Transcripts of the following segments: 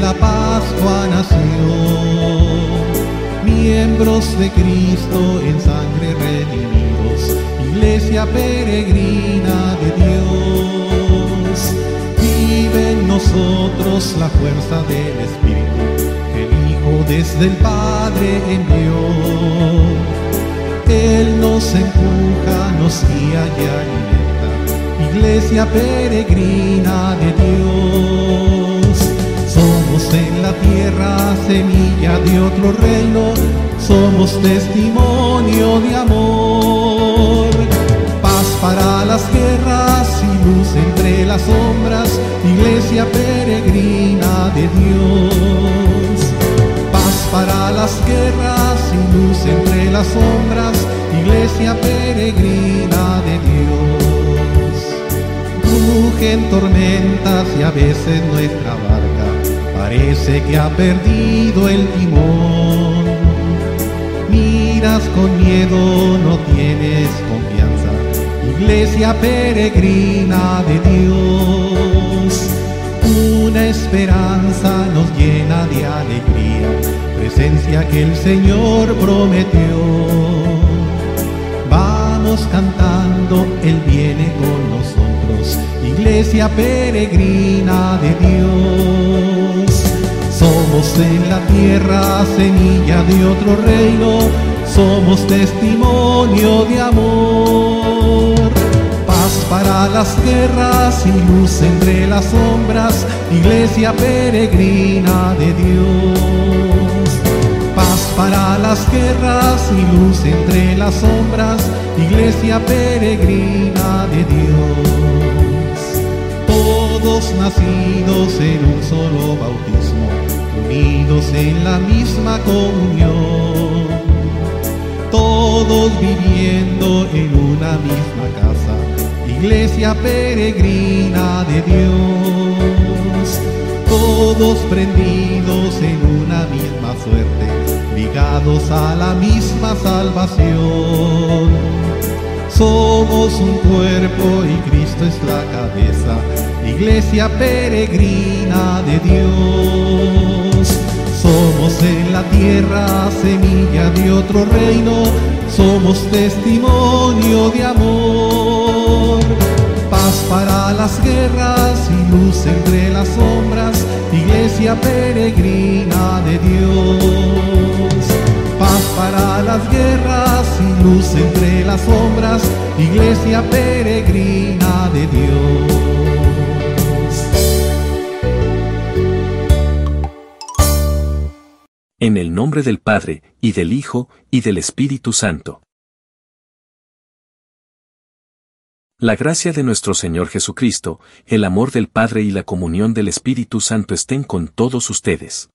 la Pascua nació. Miembros de Cristo en sangre redimidos, iglesia peregrina de Dios. Vive en nosotros la fuerza del Espíritu que el Hijo desde el Padre envió. Él nos empuja, nos guía y alimenta, iglesia peregrina de Dios. En la tierra semilla de otro reino, somos testimonio de amor. Paz para las guerras y luz entre las sombras, iglesia peregrina de Dios. Paz para las guerras y luz entre las sombras, iglesia peregrina de Dios. Rugen tormentas y a veces nuestra barca parece que ha perdido el timón. Miras con miedo, no tienes confianza. Iglesia peregrina de Dios. Una esperanza nos llena de alegría, presencia que el Señor prometió. Vamos cantando, Él viene con nosotros, iglesia peregrina de Dios. Somos en la tierra semilla de otro reino, somos testimonio de amor. Paz para las guerras y luz entre las sombras, iglesia peregrina de Dios. Paz para las guerras y luz entre las sombras, iglesia peregrina de Dios. Todos nacidos en un solo bautismo, unidos en la misma comunión. Todos viviendo en una misma casa, iglesia peregrina de Dios. Todos prendidos en una misma suerte, ligados a la misma salvación. Somos un cuerpo y Cristo es la cabeza, iglesia peregrina de Dios. La tierra semilla de otro reino, somos testimonio de amor. Paz para las guerras y luz entre las sombras, iglesia peregrina de Dios. Paz para las guerras y luz entre las sombras, iglesia peregrina de Dios. En el nombre del Padre, y del Hijo, y del Espíritu Santo. La gracia de nuestro Señor Jesucristo, el amor del Padre y la comunión del Espíritu Santo estén con todos ustedes.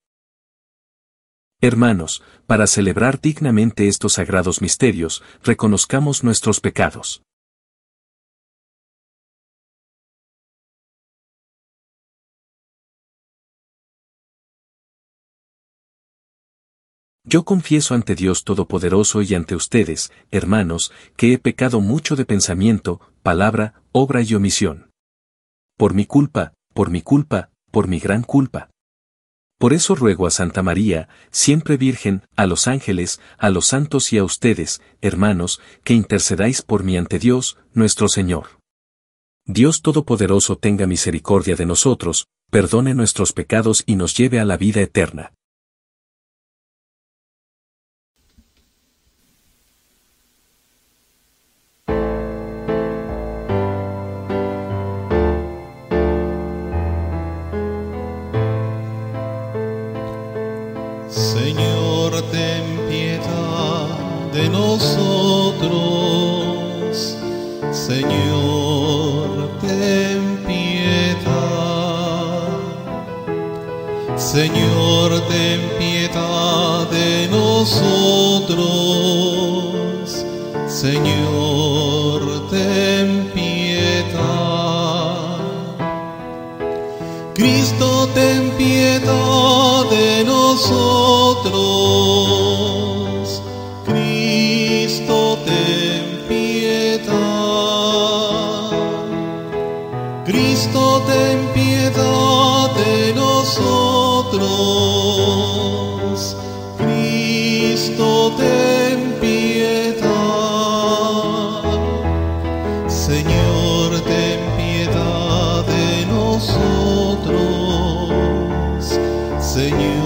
Hermanos, para celebrar dignamente estos sagrados misterios, reconozcamos nuestros pecados. Yo confieso ante Dios Todopoderoso y ante ustedes, hermanos, que he pecado mucho de pensamiento, palabra, obra y omisión. Por mi culpa, por mi culpa, por mi gran culpa. Por eso ruego a Santa María, siempre Virgen, a los ángeles, a los santos y a ustedes, hermanos, que intercedáis por mí ante Dios, nuestro Señor. Dios Todopoderoso tenga misericordia de nosotros, perdone nuestros pecados y nos lleve a la vida eterna. Nosotros. Señor,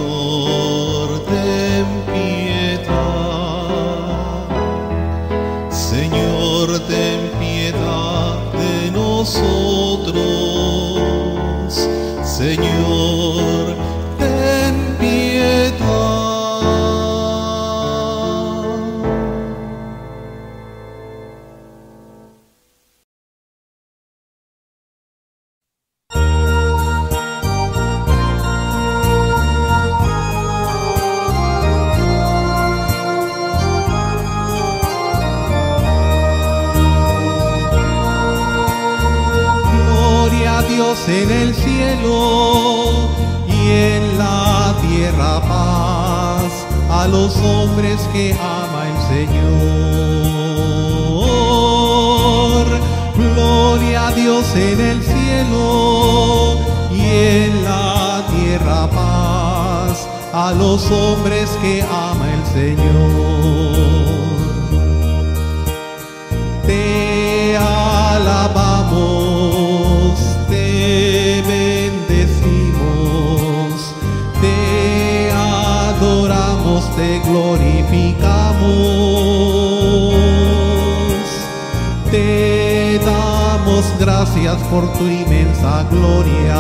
gracias por tu inmensa gloria.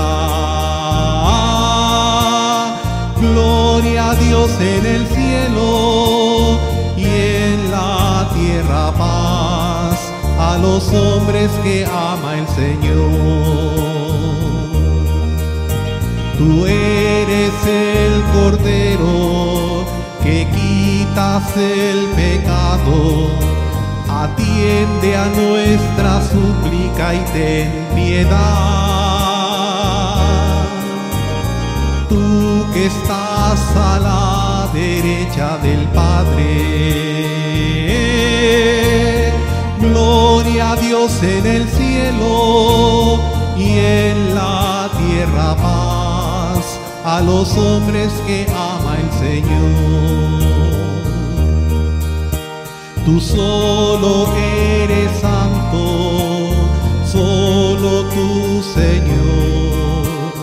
Gloria a Dios en el cielo y en la tierra paz a los hombres que ama el Señor. Tú eres el Cordero que quitas el pecado. Atiende a nuestra súplica y ten piedad. Tú que estás a la derecha del Padre. Gloria a Dios en el cielo y en la tierra paz a los hombres que ama el Señor. Tú solo eres santo, solo tú Señor,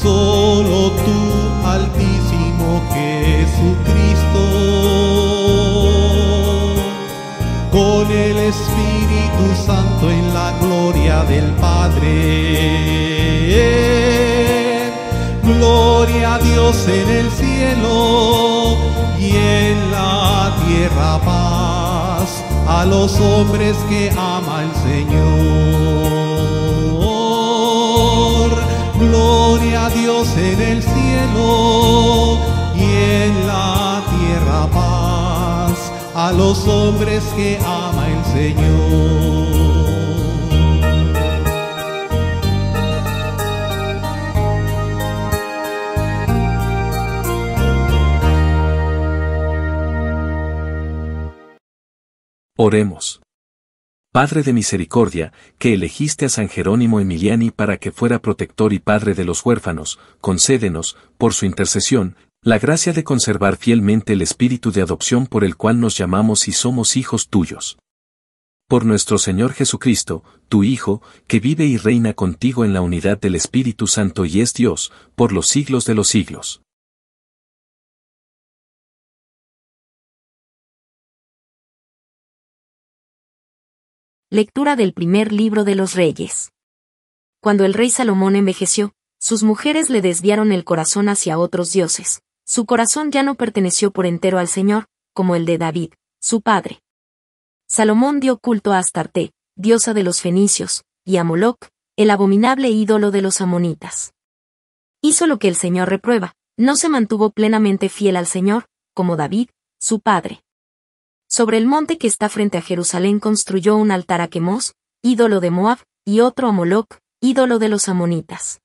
solo tú altísimo Jesucristo con el Espíritu Santo en la gloria del Padre. Gloria a Dios en el cielo y en la tierra a los hombres que ama el Señor. Gloria a Dios en el cielo y en la tierra paz a los hombres que ama el Señor. Oremos. Padre de misericordia, que elegiste a San Jerónimo Emiliani para que fuera protector y padre de los huérfanos, concédenos, por su intercesión, la gracia de conservar fielmente el espíritu de adopción por el cual nos llamamos y somos hijos tuyos. Por nuestro Señor Jesucristo, tu Hijo, que vive y reina contigo en la unidad del Espíritu Santo y es Dios, por los siglos de los siglos. Lectura del primer libro de los Reyes. Cuando el rey Salomón envejeció, sus mujeres le desviaron el corazón hacia otros dioses. Su corazón ya no perteneció por entero al Señor, como el de David, su padre. Salomón dio culto a Astarte, diosa de los fenicios, y a Moloc, el abominable ídolo de los amonitas. Hizo lo que el Señor reprueba, no se mantuvo plenamente fiel al Señor, como David, su padre. Sobre el monte que está frente a Jerusalén construyó un altar a Quemos, ídolo de Moab, y otro a Moloc, ídolo de los amonitas.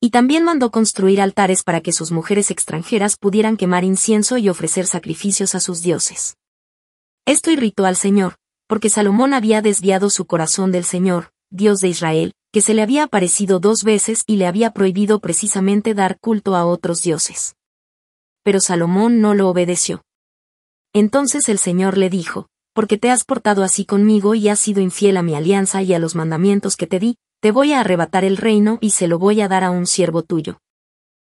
Y también mandó construir altares para que sus mujeres extranjeras pudieran quemar incienso y ofrecer sacrificios a sus dioses. Esto irritó al Señor, porque Salomón había desviado su corazón del Señor, Dios de Israel, que se le había aparecido dos veces y le había prohibido precisamente dar culto a otros dioses. Pero Salomón no lo obedeció. Entonces el Señor le dijo, porque te has portado así conmigo y has sido infiel a mi alianza y a los mandamientos que te di, te voy a arrebatar el reino y se lo voy a dar a un siervo tuyo.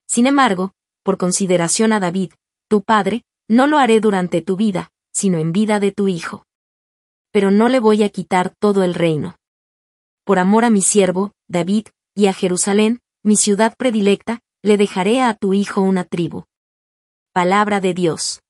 Sin embargo, por consideración a David, tu padre, no lo haré durante tu vida, sino en vida de tu hijo. Pero no le voy a quitar todo el reino. Por amor a mi siervo, David, y a Jerusalén, mi ciudad predilecta, le dejaré a tu hijo una tribu. Palabra de Dios.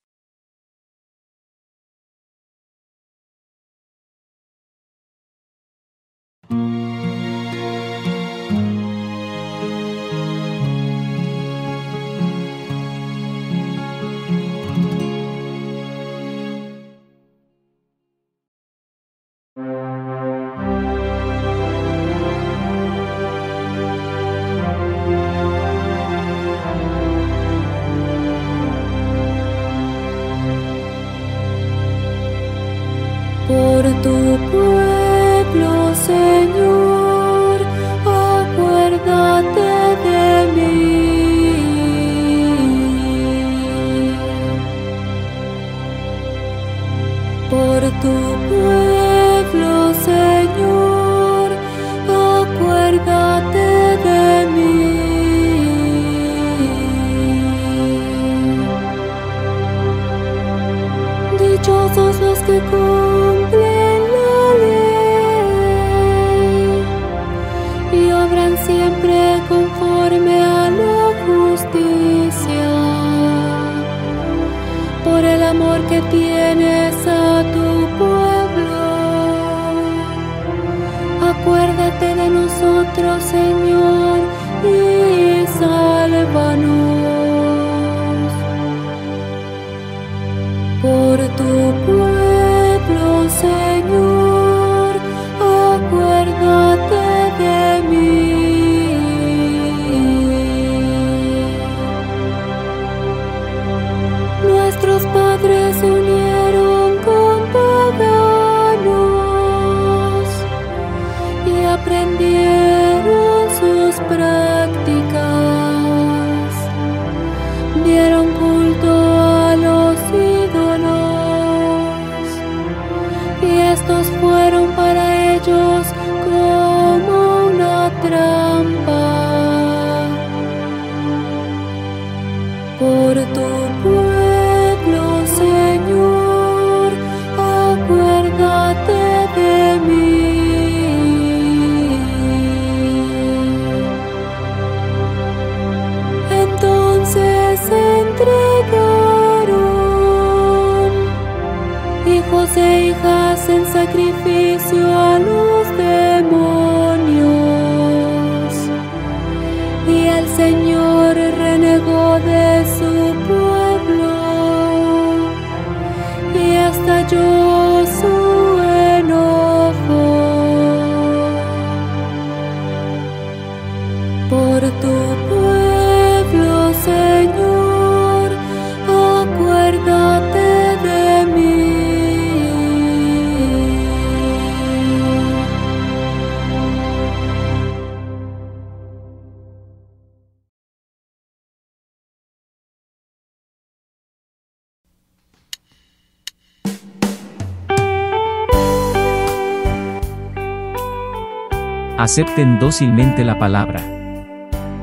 Acepten dócilmente la palabra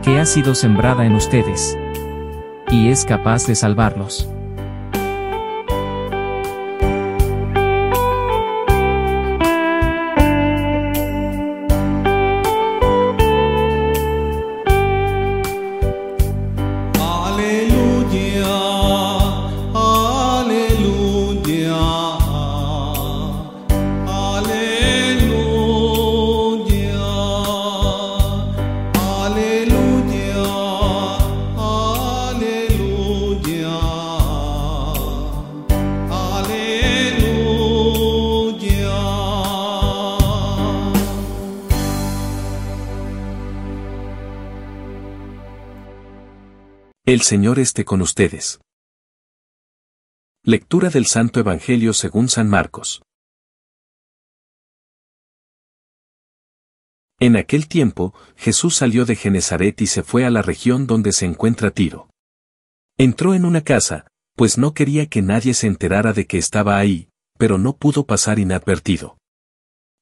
que ha sido sembrada en ustedes y es capaz de salvarlos. El Señor esté con ustedes. Lectura del Santo Evangelio según San Marcos. En aquel tiempo, Jesús salió de Genezaret y se fue a la región donde se encuentra Tiro. Entró en una casa, pues no quería que nadie se enterara de que estaba ahí, pero no pudo pasar inadvertido.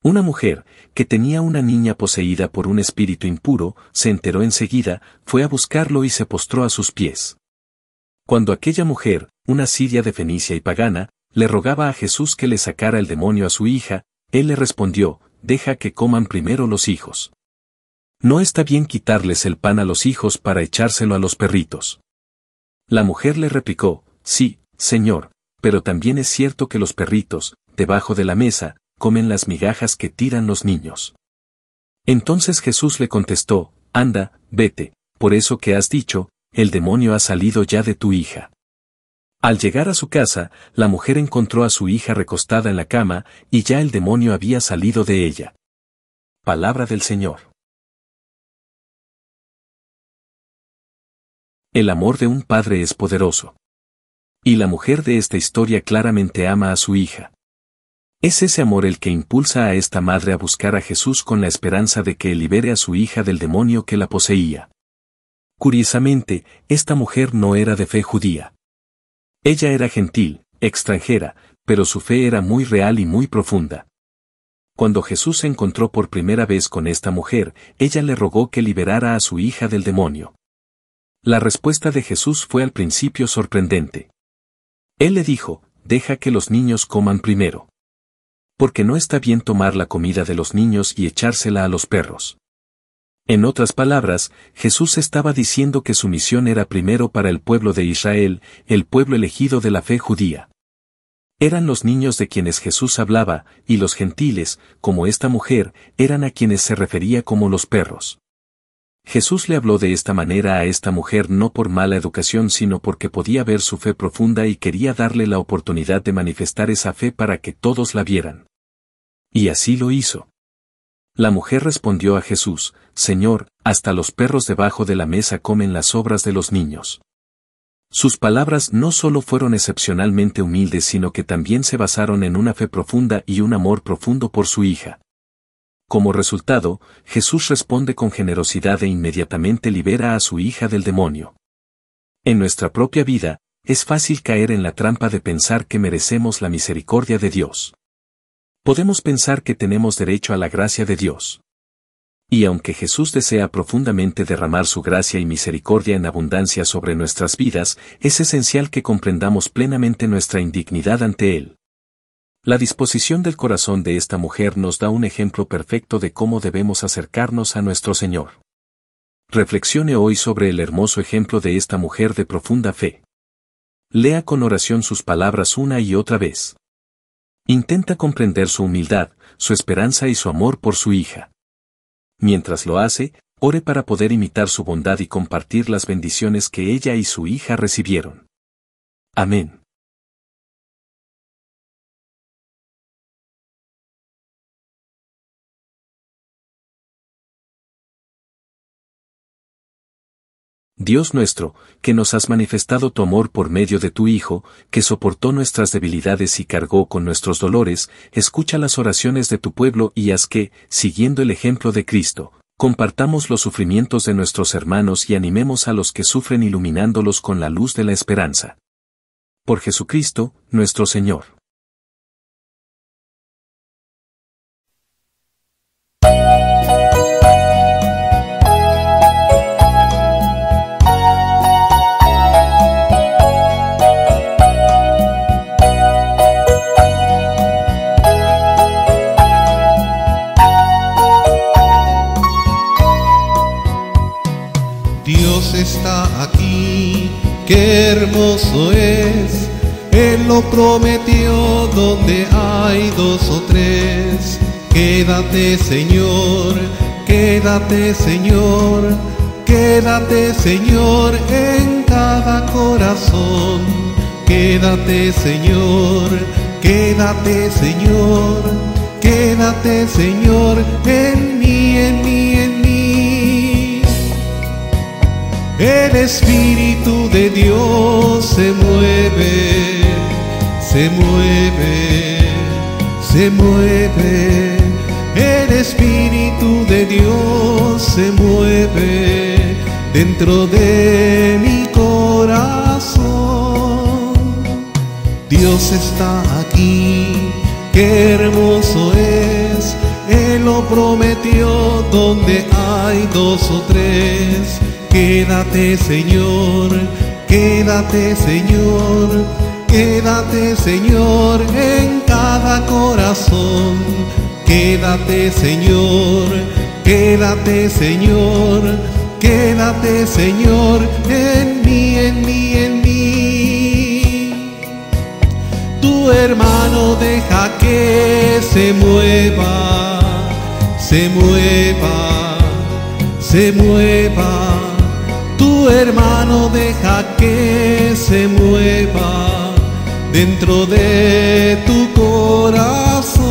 Una mujer, que tenía una niña poseída por un espíritu impuro, se enteró enseguida, fue a buscarlo y se postró a sus pies. Cuando aquella mujer, una siria de Fenicia y pagana, le rogaba a Jesús que le sacara el demonio a su hija, él le respondió, deja que coman primero los hijos. No está bien quitarles el pan a los hijos para echárselo a los perritos. La mujer le replicó, sí, señor, pero también es cierto que los perritos, debajo de la mesa, comen las migajas que tiran los niños. Entonces Jesús le contestó, anda, vete, por eso que has dicho, el demonio ha salido ya de tu hija. Al llegar a su casa, la mujer encontró a su hija recostada en la cama, y ya el demonio había salido de ella. Palabra del Señor. El amor de un padre es poderoso. Y la mujer de esta historia claramente ama a su hija. Es ese amor el que impulsa a esta madre a buscar a Jesús con la esperanza de que libere a su hija del demonio que la poseía. Curiosamente, esta mujer no era de fe judía. Ella era gentil, extranjera, pero su fe era muy real y muy profunda. Cuando Jesús se encontró por primera vez con esta mujer, ella le rogó que liberara a su hija del demonio. La respuesta de Jesús fue al principio sorprendente. Él le dijo, deja que los niños coman primero. Porque no está bien tomar la comida de los niños y echársela a los perros. En otras palabras, Jesús estaba diciendo que su misión era primero para el pueblo de Israel, el pueblo elegido de la fe judía. Eran los niños de quienes Jesús hablaba, y los gentiles, como esta mujer, eran a quienes se refería como los perros. Jesús le habló de esta manera a esta mujer no por mala educación sino porque podía ver su fe profunda y quería darle la oportunidad de manifestar esa fe para que todos la vieran. Y así lo hizo. La mujer respondió a Jesús, Señor, hasta los perros debajo de la mesa comen las obras de los niños. Sus palabras no solo fueron excepcionalmente humildes, sino que también se basaron en una fe profunda y un amor profundo por su hija. Como resultado, Jesús responde con generosidad e inmediatamente libera a su hija del demonio. En nuestra propia vida, es fácil caer en la trampa de pensar que merecemos la misericordia de Dios podemos pensar que tenemos derecho a la gracia de Dios. Y aunque Jesús desea profundamente derramar su gracia y misericordia en abundancia sobre nuestras vidas, es esencial que comprendamos plenamente nuestra indignidad ante Él. La disposición del corazón de esta mujer nos da un ejemplo perfecto de cómo debemos acercarnos a nuestro Señor. Reflexione hoy sobre el hermoso ejemplo de esta mujer de profunda fe. Lea con oración sus palabras una y otra vez. Intenta comprender su humildad, su esperanza y su amor por su hija. Mientras lo hace, ore para poder imitar su bondad y compartir las bendiciones que ella y su hija recibieron. Amén. Dios nuestro, que nos has manifestado tu amor por medio de tu Hijo, que soportó nuestras debilidades y cargó con nuestros dolores, escucha las oraciones de tu pueblo y haz que, siguiendo el ejemplo de Cristo, compartamos los sufrimientos de nuestros hermanos y animemos a los que sufren iluminándolos con la luz de la esperanza. Por Jesucristo, nuestro Señor. Hermoso es. Él lo prometió donde hay dos o tres. Quédate Señor, quédate Señor, quédate Señor en cada corazón. Quédate Señor, quédate Señor, quédate Señor en mí, en mí, El Espíritu de Dios se mueve, se mueve, se mueve. El Espíritu de Dios se mueve dentro de mi corazón. Dios está aquí, qué hermoso es. Él lo prometió donde hay dos o tres. Quédate Señor, quédate Señor, quédate Señor en cada corazón. Quédate Señor, quédate Señor, quédate Señor en mí, en mí, en mí. Tu hermano deja que se mueva, se mueva, se mueva. Tu hermano deja que se mueva dentro de tu corazón.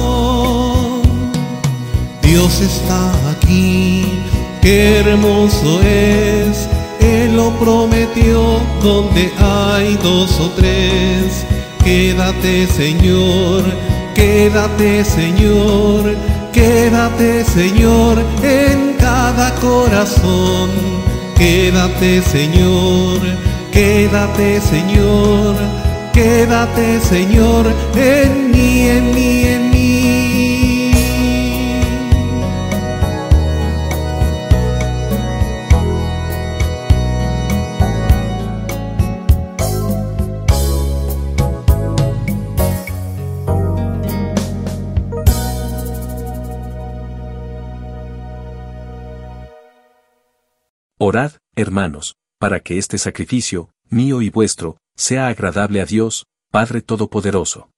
Dios está aquí, qué hermoso es. Él lo prometió donde hay dos o tres. Quédate Señor, quédate Señor, quédate Señor en cada corazón. Quédate Señor, quédate Señor, quédate Señor en mí, en mí, en mí. Orad, hermanos, para que este sacrificio, mío y vuestro, sea agradable a Dios, Padre Todopoderoso.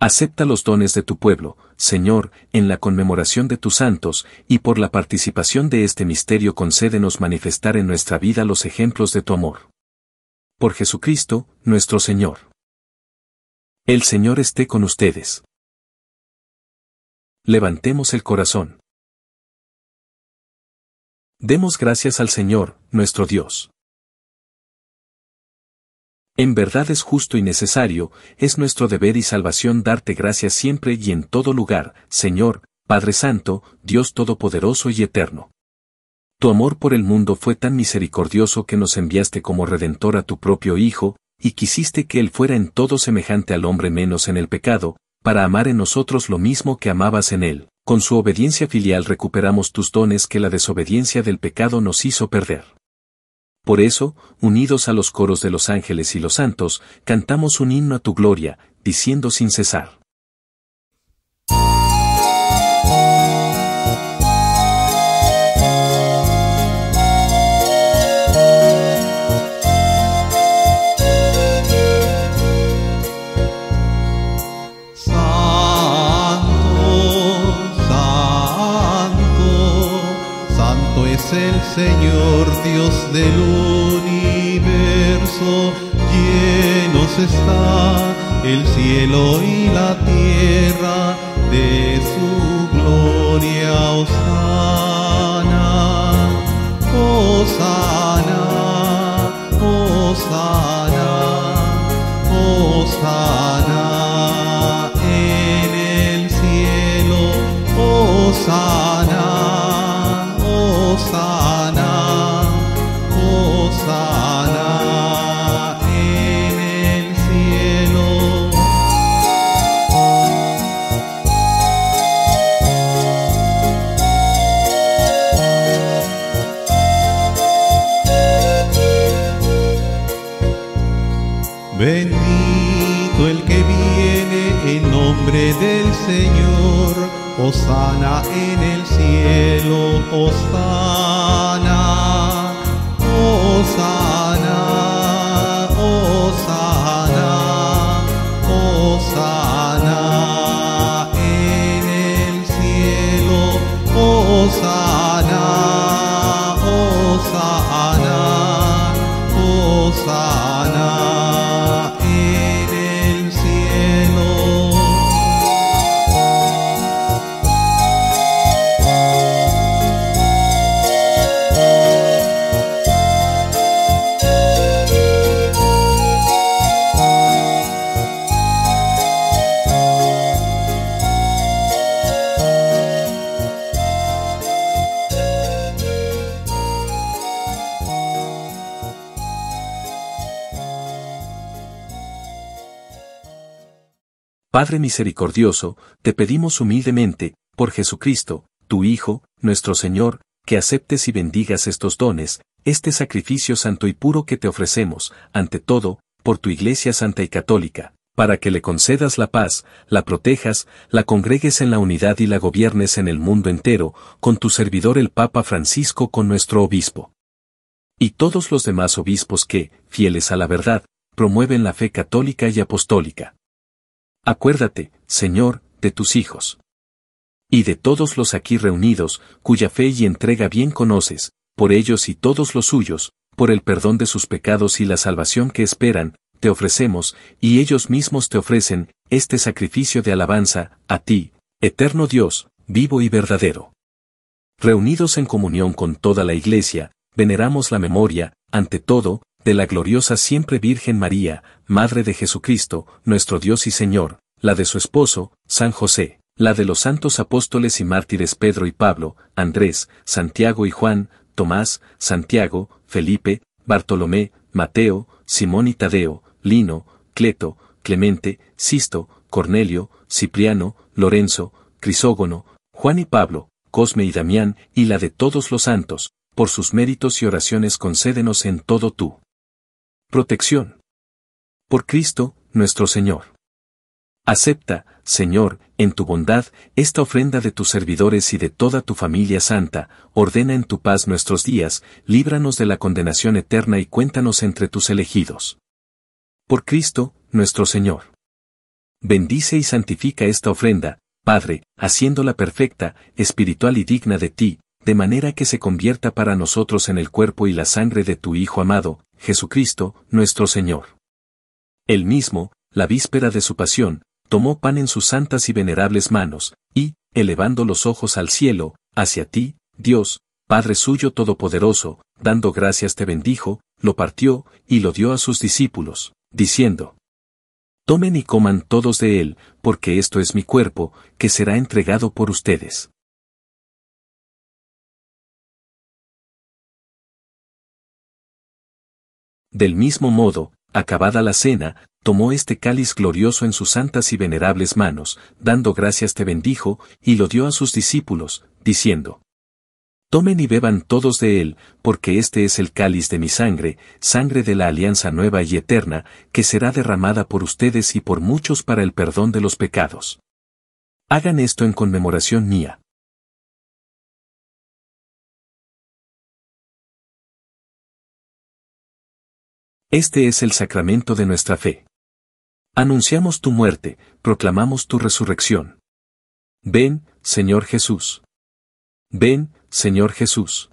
Acepta los dones de tu pueblo, Señor, en la conmemoración de tus santos, y por la participación de este misterio concédenos manifestar en nuestra vida los ejemplos de tu amor. Por Jesucristo, nuestro Señor. El Señor esté con ustedes. Levantemos el corazón. Demos gracias al Señor, nuestro Dios. En verdad es justo y necesario, es nuestro deber y salvación darte gracias siempre y en todo lugar, Señor, Padre Santo, Dios Todopoderoso y Eterno. Tu amor por el mundo fue tan misericordioso que nos enviaste como Redentor a tu propio Hijo, y quisiste que Él fuera en todo semejante al hombre menos en el pecado, para amar en nosotros lo mismo que amabas en Él. Con su obediencia filial recuperamos tus dones que la desobediencia del pecado nos hizo perder. Por eso, unidos a los coros de los ángeles y los santos, cantamos un himno a tu gloria, diciendo sin cesar. Padre misericordioso, te pedimos humildemente, por Jesucristo, tu Hijo, nuestro Señor, que aceptes y bendigas estos dones, este sacrificio santo y puro que te ofrecemos, ante todo, por tu Iglesia Santa y Católica, para que le concedas la paz, la protejas, la congregues en la unidad y la gobiernes en el mundo entero, con tu servidor el Papa Francisco con nuestro obispo. Y todos los demás obispos que, fieles a la verdad, promueven la fe católica y apostólica. Acuérdate, Señor, de tus hijos. Y de todos los aquí reunidos, cuya fe y entrega bien conoces, por ellos y todos los suyos, por el perdón de sus pecados y la salvación que esperan, te ofrecemos, y ellos mismos te ofrecen, este sacrificio de alabanza, a ti, eterno Dios, vivo y verdadero. Reunidos en comunión con toda la Iglesia, veneramos la memoria, ante todo, de la gloriosa siempre Virgen María, Madre de Jesucristo, nuestro Dios y Señor, la de su esposo, San José, la de los santos apóstoles y mártires Pedro y Pablo, Andrés, Santiago y Juan, Tomás, Santiago, Felipe, Bartolomé, Mateo, Simón y Tadeo, Lino, Cleto, Clemente, Sisto, Cornelio, Cipriano, Lorenzo, Crisógono, Juan y Pablo, Cosme y Damián, y la de todos los santos, por sus méritos y oraciones concédenos en todo tú. Protección. Por Cristo, nuestro Señor. Acepta, Señor, en tu bondad, esta ofrenda de tus servidores y de toda tu familia santa, ordena en tu paz nuestros días, líbranos de la condenación eterna y cuéntanos entre tus elegidos. Por Cristo, nuestro Señor. Bendice y santifica esta ofrenda, Padre, haciéndola perfecta, espiritual y digna de ti, de manera que se convierta para nosotros en el cuerpo y la sangre de tu Hijo amado, Jesucristo, nuestro Señor. Él mismo, la víspera de su pasión, tomó pan en sus santas y venerables manos, y, elevando los ojos al cielo, hacia ti, Dios, Padre suyo todopoderoso, dando gracias te bendijo, lo partió, y lo dio a sus discípulos, diciendo, Tomen y coman todos de él, porque esto es mi cuerpo, que será entregado por ustedes. Del mismo modo, acabada la cena, tomó este cáliz glorioso en sus santas y venerables manos, dando gracias te bendijo, y lo dio a sus discípulos, diciendo, Tomen y beban todos de él, porque este es el cáliz de mi sangre, sangre de la alianza nueva y eterna, que será derramada por ustedes y por muchos para el perdón de los pecados. Hagan esto en conmemoración mía. Este es el sacramento de nuestra fe. Anunciamos tu muerte, proclamamos tu resurrección. Ven, Señor Jesús. Ven, Señor Jesús.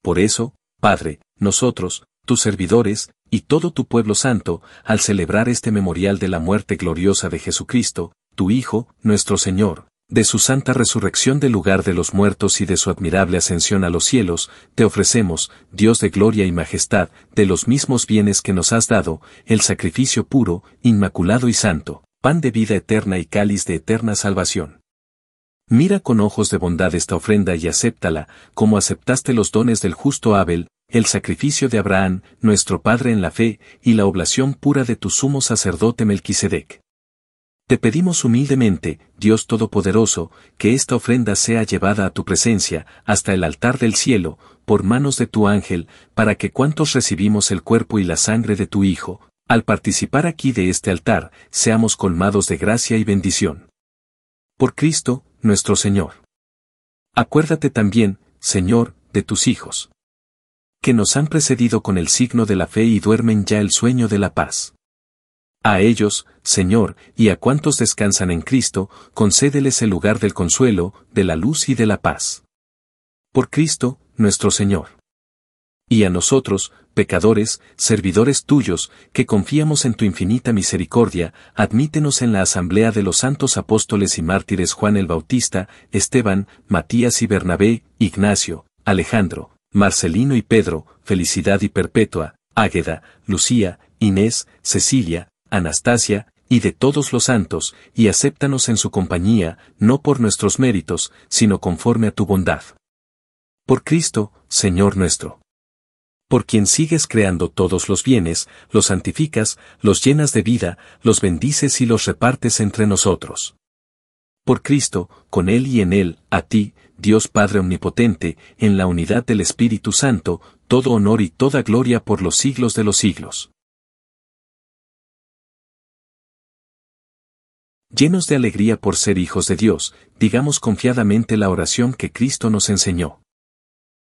Por eso, Padre, nosotros, tus servidores, y todo tu pueblo santo, al celebrar este memorial de la muerte gloriosa de Jesucristo, tu Hijo, nuestro Señor, de su santa resurrección del lugar de los muertos y de su admirable ascensión a los cielos, te ofrecemos, Dios de gloria y majestad, de los mismos bienes que nos has dado, el sacrificio puro, inmaculado y santo, pan de vida eterna y cáliz de eterna salvación. Mira con ojos de bondad esta ofrenda y acéptala, como aceptaste los dones del justo Abel, el sacrificio de Abraham, nuestro Padre en la fe, y la oblación pura de tu sumo sacerdote Melquisedec. Te pedimos humildemente, Dios Todopoderoso, que esta ofrenda sea llevada a tu presencia, hasta el altar del cielo, por manos de tu ángel, para que cuantos recibimos el cuerpo y la sangre de tu Hijo, al participar aquí de este altar, seamos colmados de gracia y bendición. Por Cristo, nuestro Señor. Acuérdate también, Señor, de tus hijos. Que nos han precedido con el signo de la fe y duermen ya el sueño de la paz. A ellos, Señor, y a cuantos descansan en Cristo, concédeles el lugar del consuelo, de la luz y de la paz. Por Cristo, nuestro Señor. Y a nosotros, pecadores, servidores tuyos, que confiamos en tu infinita misericordia, admítenos en la asamblea de los santos apóstoles y mártires Juan el Bautista, Esteban, Matías y Bernabé, Ignacio, Alejandro, Marcelino y Pedro, Felicidad y Perpetua, Águeda, Lucía, Inés, Cecilia, Anastasia, y de todos los santos, y acéptanos en su compañía, no por nuestros méritos, sino conforme a tu bondad. Por Cristo, Señor nuestro. por quien sigues creando todos los bienes, los santificas, los llenas de vida, los bendices y los repartes entre nosotros. Por Cristo, con Él y en Él, a ti, Dios Padre Omnipotente, en la unidad del Espíritu Santo, todo honor y toda gloria por los siglos de los siglos. Llenos de alegría por ser hijos de Dios, digamos confiadamente la oración que Cristo nos enseñó.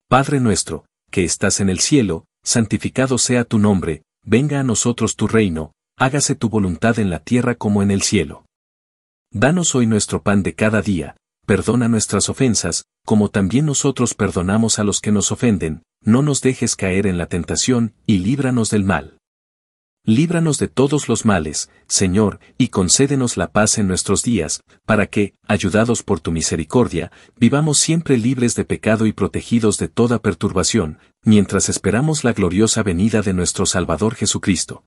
Padre nuestro, que estás en el cielo, santificado sea tu nombre, venga a nosotros tu reino, hágase tu voluntad en la tierra como en el cielo. Danos hoy nuestro pan de cada día, perdona nuestras ofensas, como también nosotros perdonamos a los que nos ofenden, no nos dejes caer en la tentación, y líbranos del mal. Líbranos de todos los males, Señor, y concédenos la paz en nuestros días, para que, ayudados por tu misericordia, vivamos siempre libres de pecado y protegidos de toda perturbación, mientras esperamos la gloriosa venida de nuestro Salvador Jesucristo.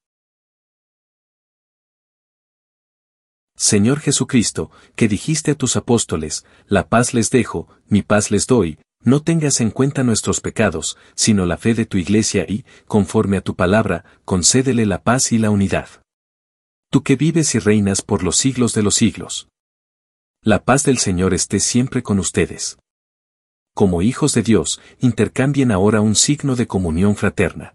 Señor Jesucristo, que dijiste a tus apóstoles, la paz les dejo, mi paz les doy, no tengas en cuenta nuestros pecados, sino la fe de tu iglesia y, conforme a tu palabra, concédele la paz y la unidad. Tú que vives y reinas por los siglos de los siglos. La paz del Señor esté siempre con ustedes. Como hijos de Dios, intercambien ahora un signo de comunión fraterna.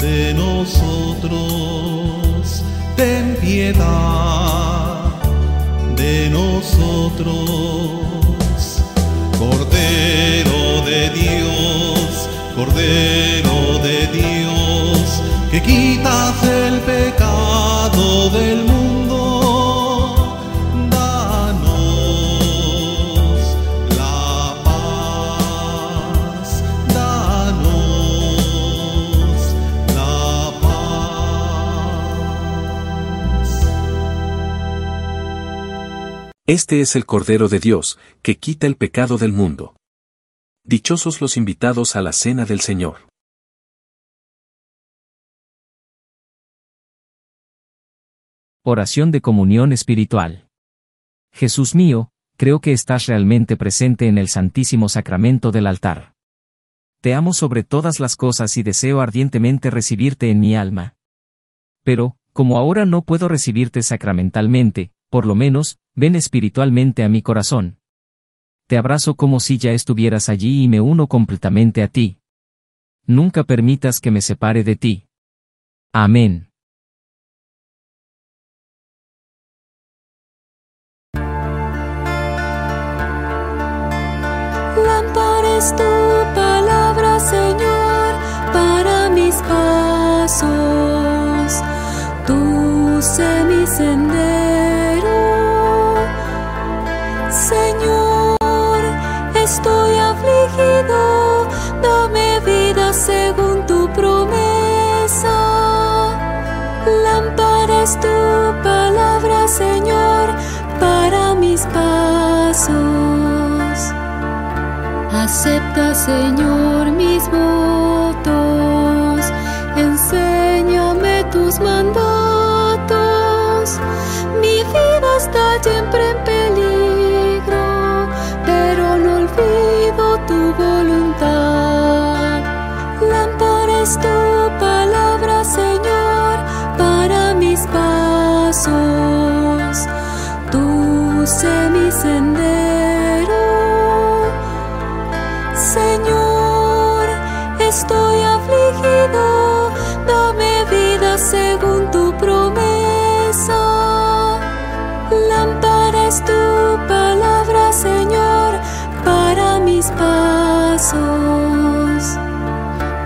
de nosotros, ten piedad de nosotros. Cordero de Dios, Cordero de Dios, que quitas el pecado del Este es el Cordero de Dios, que quita el pecado del mundo. Dichosos los invitados a la cena del Señor. Oración de comunión espiritual. Jesús mío, creo que estás realmente presente en el Santísimo Sacramento del altar. Te amo sobre todas las cosas y deseo ardientemente recibirte en mi alma. Pero, como ahora no puedo recibirte sacramentalmente, por lo menos, ven espiritualmente a mi corazón. Te abrazo como si ya estuvieras allí y me uno completamente a ti. Nunca permitas que me separe de ti. Amén. Tu palabra, Señor, para mis pasos. Tu palabra, Señor, para mis pasos. Acepta, Señor, mis votos, enséñame tus mandatos.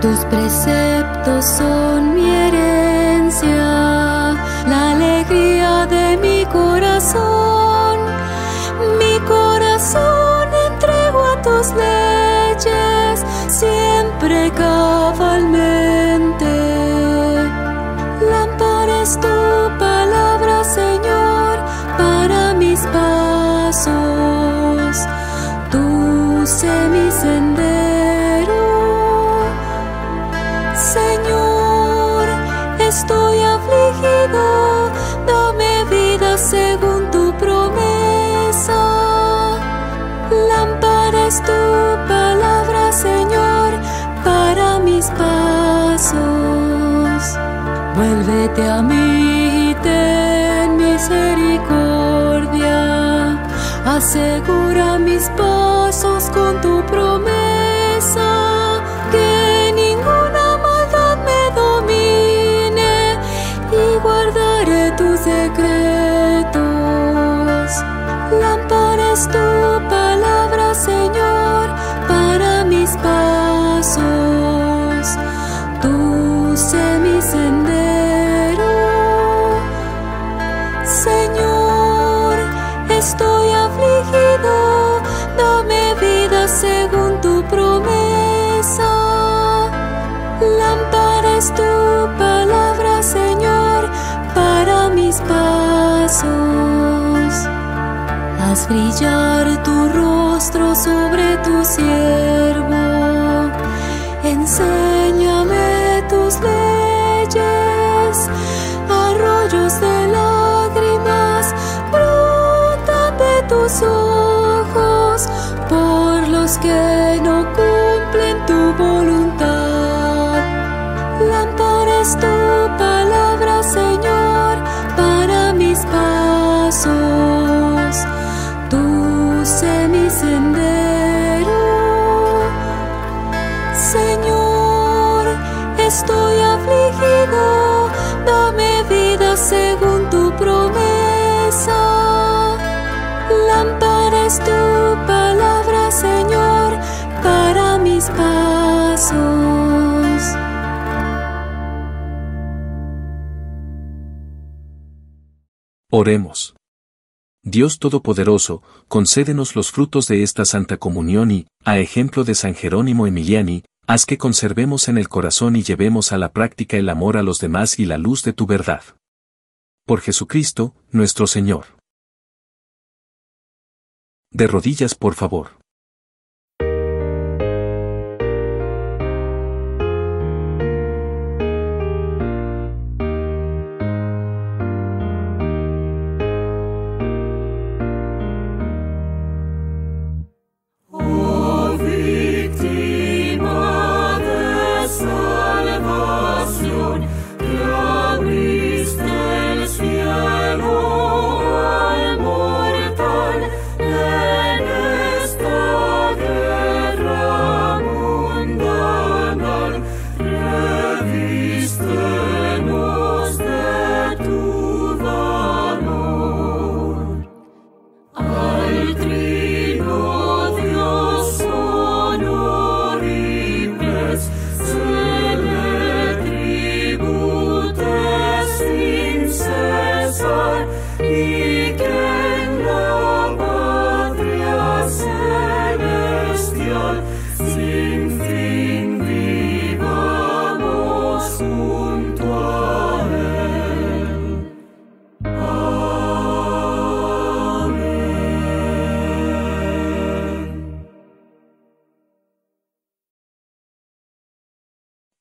Tus preceptos son mi herencia, la alegría de mi corazón. Mi corazón entrego a tus leyes, siempre cabalmente. Lámpara es tu palabra, Señor, para mis pasos. Tú sé Vuélvete a mí y ten misericordia. Asegura mis pasos Brillar tu rostro sobre tu siervo. Enséñame tus leyes. Arroyos de lágrimas brotan de tus ojos por los que tu palabra, Señor, para mis pasos. Oremos. Dios Todopoderoso, concédenos los frutos de esta Santa Comunión y, a ejemplo de San Jerónimo Emiliani, haz que conservemos en el corazón y llevemos a la práctica el amor a los demás y la luz de tu verdad. Por Jesucristo, nuestro Señor. De rodillas, por favor.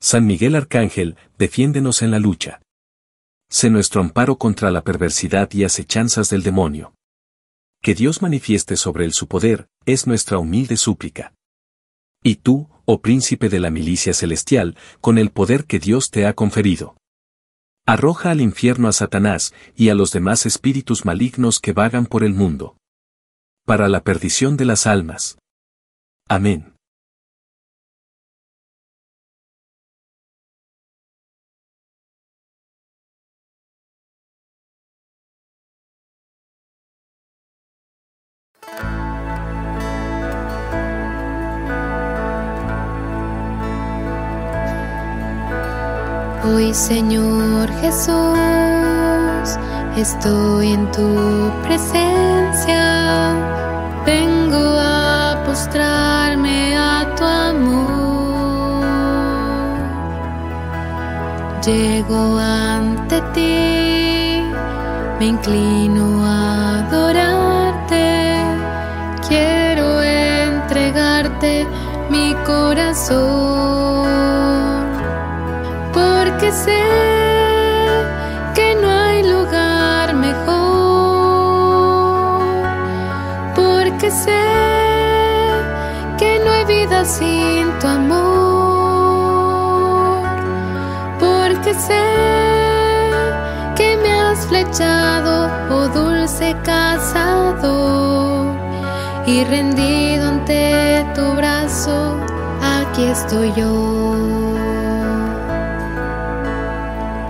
San Miguel Arcángel, defiéndenos en la lucha. Sé nuestro amparo contra la perversidad y acechanzas del demonio. Que Dios manifieste sobre él su poder, es nuestra humilde súplica. Y tú, oh príncipe de la milicia celestial, con el poder que Dios te ha conferido. Arroja al infierno a Satanás y a los demás espíritus malignos que vagan por el mundo. Para la perdición de las almas. Amén. Señor Jesús, estoy en tu presencia. Vengo a postrarme a tu amor. Llego ante ti, me inclino a adorarte. Quiero entregarte mi corazón, porque sé que no hay lugar mejor, porque sé que no hay vida sin tu amor, porque sé que me has flechado, oh dulce cazador, y rendido ante tu brazo, aquí estoy yo.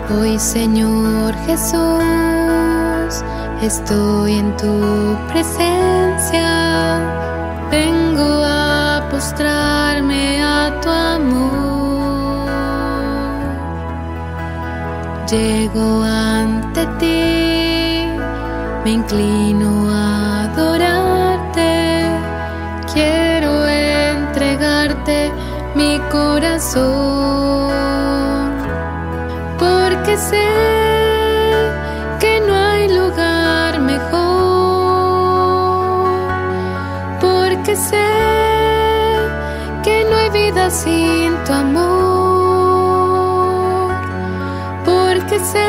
Hoy Señor Jesús, estoy en tu presencia, vengo a postrarme a tu amor. Llego ante ti, me inclino a adorarte, quiero entregarte mi corazón, porque sé que no hay lugar mejor, porque sé que no hay vida sin tu amor, porque sé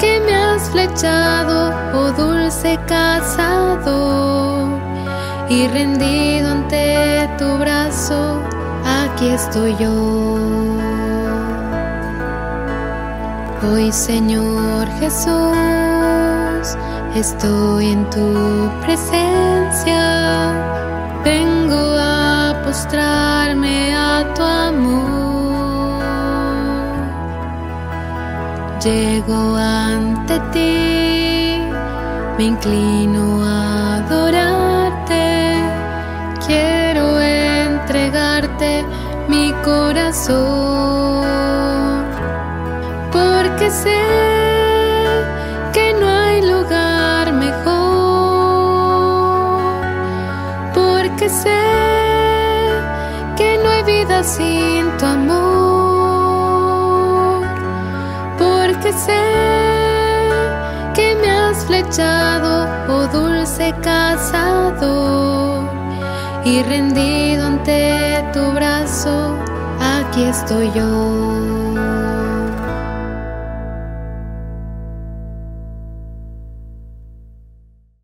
que me has flechado, oh dulce cazador, y rendido ante tu brazo, aquí estoy yo. Hoy Señor Jesús, estoy en tu presencia, vengo a postrarme a tu amor. Llego ante ti, me inclino a adorarte, quiero entregarte mi corazón, porque sé que no hay lugar mejor, porque sé que no hay vida sin tu amor, porque sé que me has flechado, oh dulce cazador, y rendido ante tu brazo, aquí estoy yo.